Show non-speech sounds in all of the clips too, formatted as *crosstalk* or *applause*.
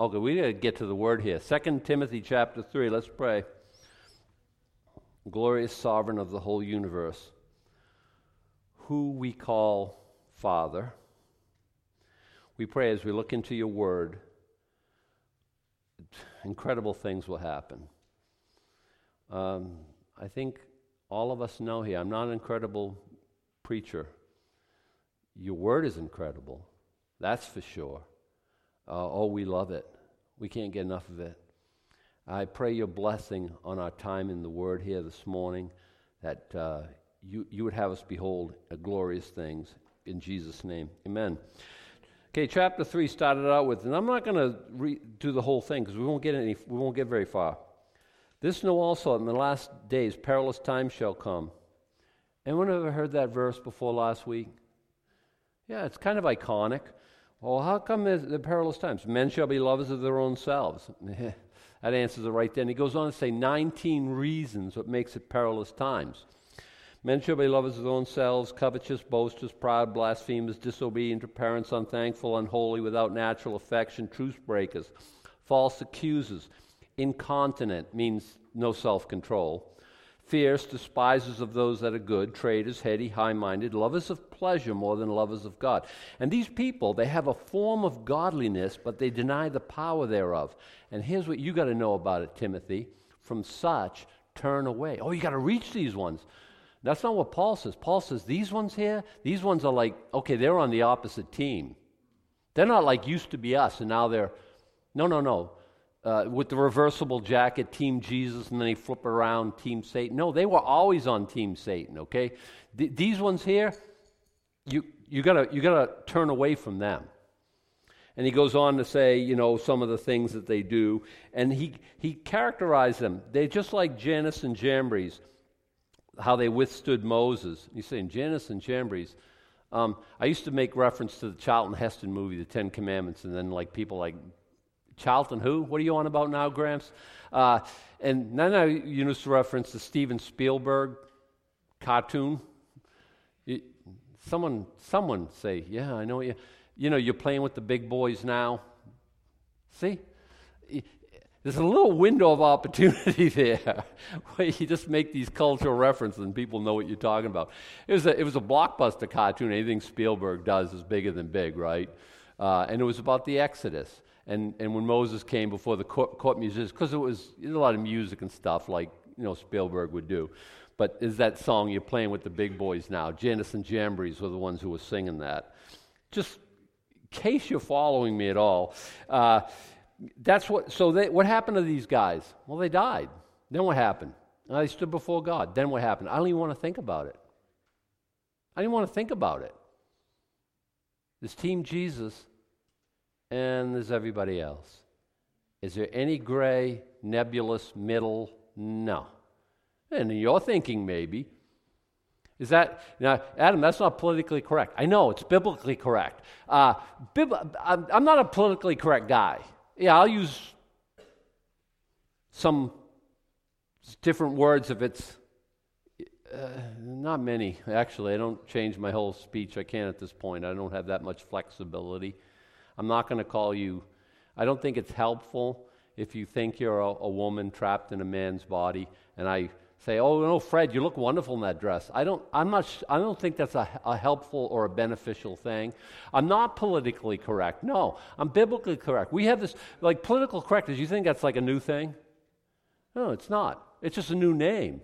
Okay, we got to get to the word here. 2 Timothy chapter 3. Let's pray. Glorious sovereign of the whole universe, who we call Father, we pray as we look into your word, incredible things will happen. Um, I think all of us know here, I'm not an incredible preacher. Your word is incredible. That's for sure. Uh, oh, we love it. We can't get enough of it. I pray your blessing on our time in the Word here this morning, that uh, you, you would have us behold glorious things. In Jesus' name, amen. Okay, chapter 3 started out with, and I'm not going to re- do the whole thing because we won't get any, we won't get very far. This know also in the last days perilous times shall come. Anyone ever heard that verse before last week? Yeah, it's kind of iconic. Well, how come the perilous times? Men shall be lovers of their own selves. *laughs* that answers it right then. He goes on to say 19 reasons what makes it perilous times. Men shall be lovers of their own selves, covetous, boasters, proud, blasphemers, disobedient to parents, unthankful, unholy, without natural affection, truce breakers, false accusers, incontinent means no self control, fierce, despisers of those that are good, traitors, heady, high minded, lovers of pleasure more than lovers of God. And these people, they have a form of godliness, but they deny the power thereof. And here's what you got to know about it, Timothy. From such, turn away. Oh, you got to reach these ones. That's not what Paul says. Paul says these ones here, these ones are like, okay, they're on the opposite team. They're not like used to be us, and now they're, no, no, no uh, with the reversible jacket, Team Jesus, and then he flip around, Team Satan. No, they were always on Team Satan, okay? Th- these ones here, you, you gotta, you gotta turn away from them. And he goes on to say, you know, some of the things that they do. And he, he characterized them. They're just like Jannes and Jambres, how they withstood Moses. He's saying Jannes and Jambres. Um, I used to make reference to the Charlton Heston movie, The Ten Commandments, and then like people like Charlton who? What are you on about now, Gramps? Uh, and then I used to reference the Steven Spielberg cartoon. It, someone, someone say, yeah, I know you. You know, you're playing with the big boys now. See? There's a little window of opportunity *laughs* there where you just make these cultural references and people know what you're talking about. It was a, it was a blockbuster cartoon. Anything Spielberg does is bigger than big, right? Uh, and it was about the Exodus and, and when Moses came before the court, court musicians, because it was a lot of music and stuff like you know Spielberg would do. But is that song you're playing with the big boys now? Jannes and Jambres were the ones who were singing that. Just in case you're following me at all, uh, that's what. So they, what happened to these guys? Well, they died. Then what happened? they stood before God. Then what happened? I don't even want to think about it. I didn't want to think about it. This team Jesus and there's everybody else. Is there any gray, nebulous middle? No. And you're thinking maybe. Is that, now, Adam, that's not politically correct. I know, it's biblically correct. Uh, bib, I'm not a politically correct guy. Yeah, I'll use some different words if it's uh, not many, actually. I don't change my whole speech. I can't at this point. I don't have that much flexibility. I'm not going to call you, I don't think it's helpful if you think you're a, a, woman trapped in a man's body and I say, oh, no, Fred, you look wonderful in that dress. I don't, I'm not, I don't think that's a, a helpful or a beneficial thing. I'm not politically correct. No, I'm biblically correct. We have this, like, political correctness, you think that's like a new thing? No, it's not. It's just a new name.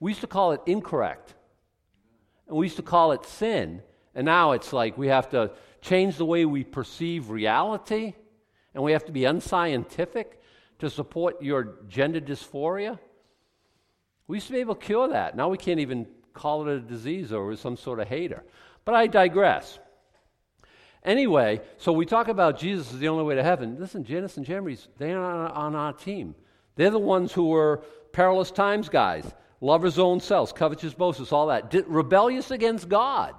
We used to call it incorrect. And we used to call it sin. And now it's like we have to change the way we perceive reality, and we have to be unscientific to support your gender dysphoria. We used to be able to cure that. Now we can't even call it a disease or some sort of hater. But I digress. Anyway, so we talk about Jesus is the only way to heaven. Listen, Jannes and Jambres, they are on our team. They're the ones who were perilous times guys, lovers' own selves, covetous boasters, all that, rebellious against God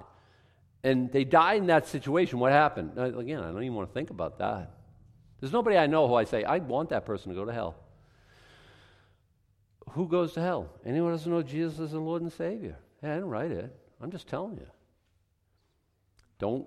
and they died in that situation, what happened? Again, I don't even want to think about that. There's nobody I know who I say, I want that person to go to hell. Who goes to hell? Anyone doesn't know Jesus as the Lord and Savior? Hey, I didn't write it. I'm just telling you. Don't